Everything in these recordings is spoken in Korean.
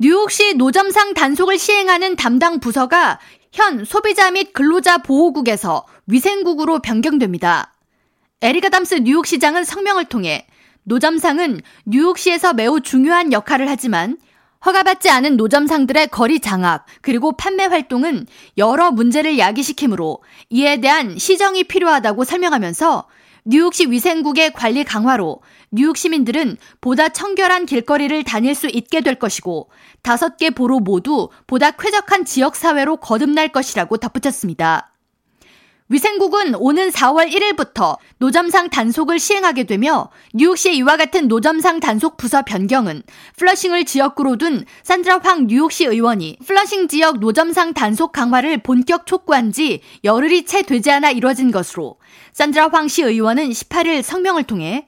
뉴욕시 노점상 단속을 시행하는 담당 부서가 현 소비자 및 근로자 보호국에서 위생국으로 변경됩니다. 에리가 담스 뉴욕시장은 성명을 통해 노점상은 뉴욕시에서 매우 중요한 역할을 하지만 허가받지 않은 노점상들의 거리 장악 그리고 판매 활동은 여러 문제를 야기시키므로 이에 대한 시정이 필요하다고 설명하면서 뉴욕시 위생국의 관리 강화로 뉴욕 시민들은 보다 청결한 길거리를 다닐 수 있게 될 것이고 다섯 개 borough 모두 보다 쾌적한 지역사회로 거듭날 것이라고 덧붙였습니다. 위생국은 오는 4월 1일부터 노점상 단속을 시행하게 되며 뉴욕시의 이와 같은 노점상 단속 부서 변경은 플러싱을 지역구로 둔 산드라 황 뉴욕시 의원이 플러싱 지역 노점상 단속 강화를 본격 촉구한 지 열흘이 채 되지 않아 이뤄진 것으로 산드라 황 시 의원은 18일 성명을 통해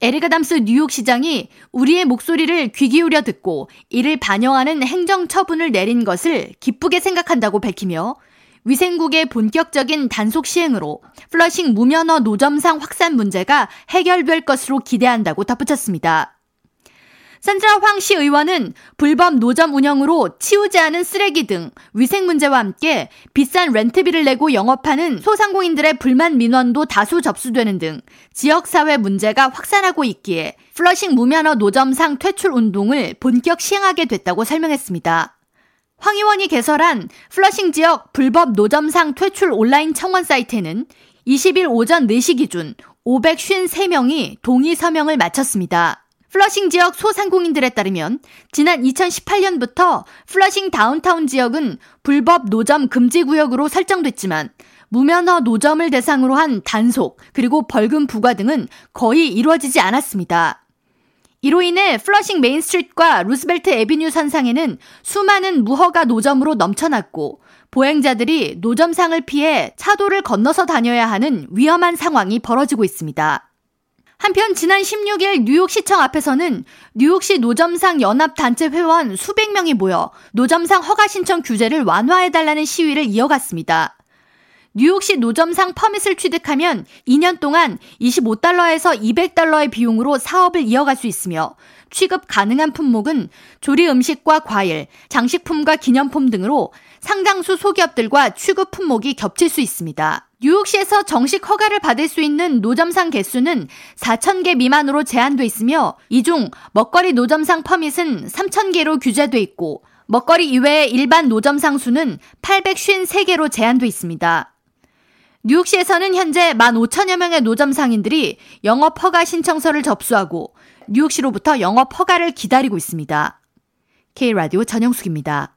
에릭 아담스 뉴욕시장이 우리의 목소리를 귀 기울여 듣고 이를 반영하는 행정 처분을 내린 것을 기쁘게 생각한다고 밝히며 위생국의 본격적인 단속 시행으로 플러싱 무면허 노점상 확산 문제가 해결될 것으로 기대한다고 덧붙였습니다. 산드라 황 시 의원은 불법 노점 운영으로 치우지 않은 쓰레기 등 위생 문제와 함께 비싼 렌트비를 내고 영업하는 소상공인들의 불만 민원도 다수 접수되는 등 지역사회 문제가 확산하고 있기에 플러싱 무면허 노점상 퇴출 운동을 본격 시행하게 됐다고 설명했습니다. 황 의원이 개설한 플러싱 지역 불법 노점상 퇴출 온라인 청원 사이트에는 20일 오전 4시 기준 553명이 동의 서명을 마쳤습니다. 플러싱 지역 소상공인들에 따르면 지난 2018년부터 플러싱 다운타운 지역은 불법 노점 금지 구역으로 설정됐지만 무면허 노점을 대상으로 한 단속 그리고 벌금 부과 등은 거의 이루어지지 않았습니다. 이로 인해 플러싱 메인스트리트과 루스벨트 에비뉴 선상에는 수많은 무허가 노점으로 넘쳐났고 보행자들이 노점상을 피해 차도를 건너서 다녀야 하는 위험한 상황이 벌어지고 있습니다. 한편 지난 16일 뉴욕시청 앞에서는 뉴욕시 노점상 연합단체 회원 수백 명이 모여 노점상 허가 신청 규제를 완화해달라는 시위를 이어갔습니다. 뉴욕시 노점상 퍼밋을 취득하면 2년 동안 25달러에서 200달러의 비용으로 사업을 이어갈 수 있으며 취급 가능한 품목은 조리 음식과 과일, 장식품과 기념품 등으로 상당수 소기업들과 취급 품목이 겹칠 수 있습니다. 뉴욕시에서 정식 허가를 받을 수 있는 노점상 개수는 4,000개 미만으로 제한돼 있으며 이 중 먹거리 노점상 퍼밋은 3,000개로 규제돼 있고 먹거리 이외의 일반 노점상 수는 853개로 제한돼 있습니다. 뉴욕시에서는 현재 15,000여 명의 노점 상인들이 영업 허가 신청서를 접수하고 뉴욕시로부터 영업 허가를 기다리고 있습니다. K라디오 전영숙입니다.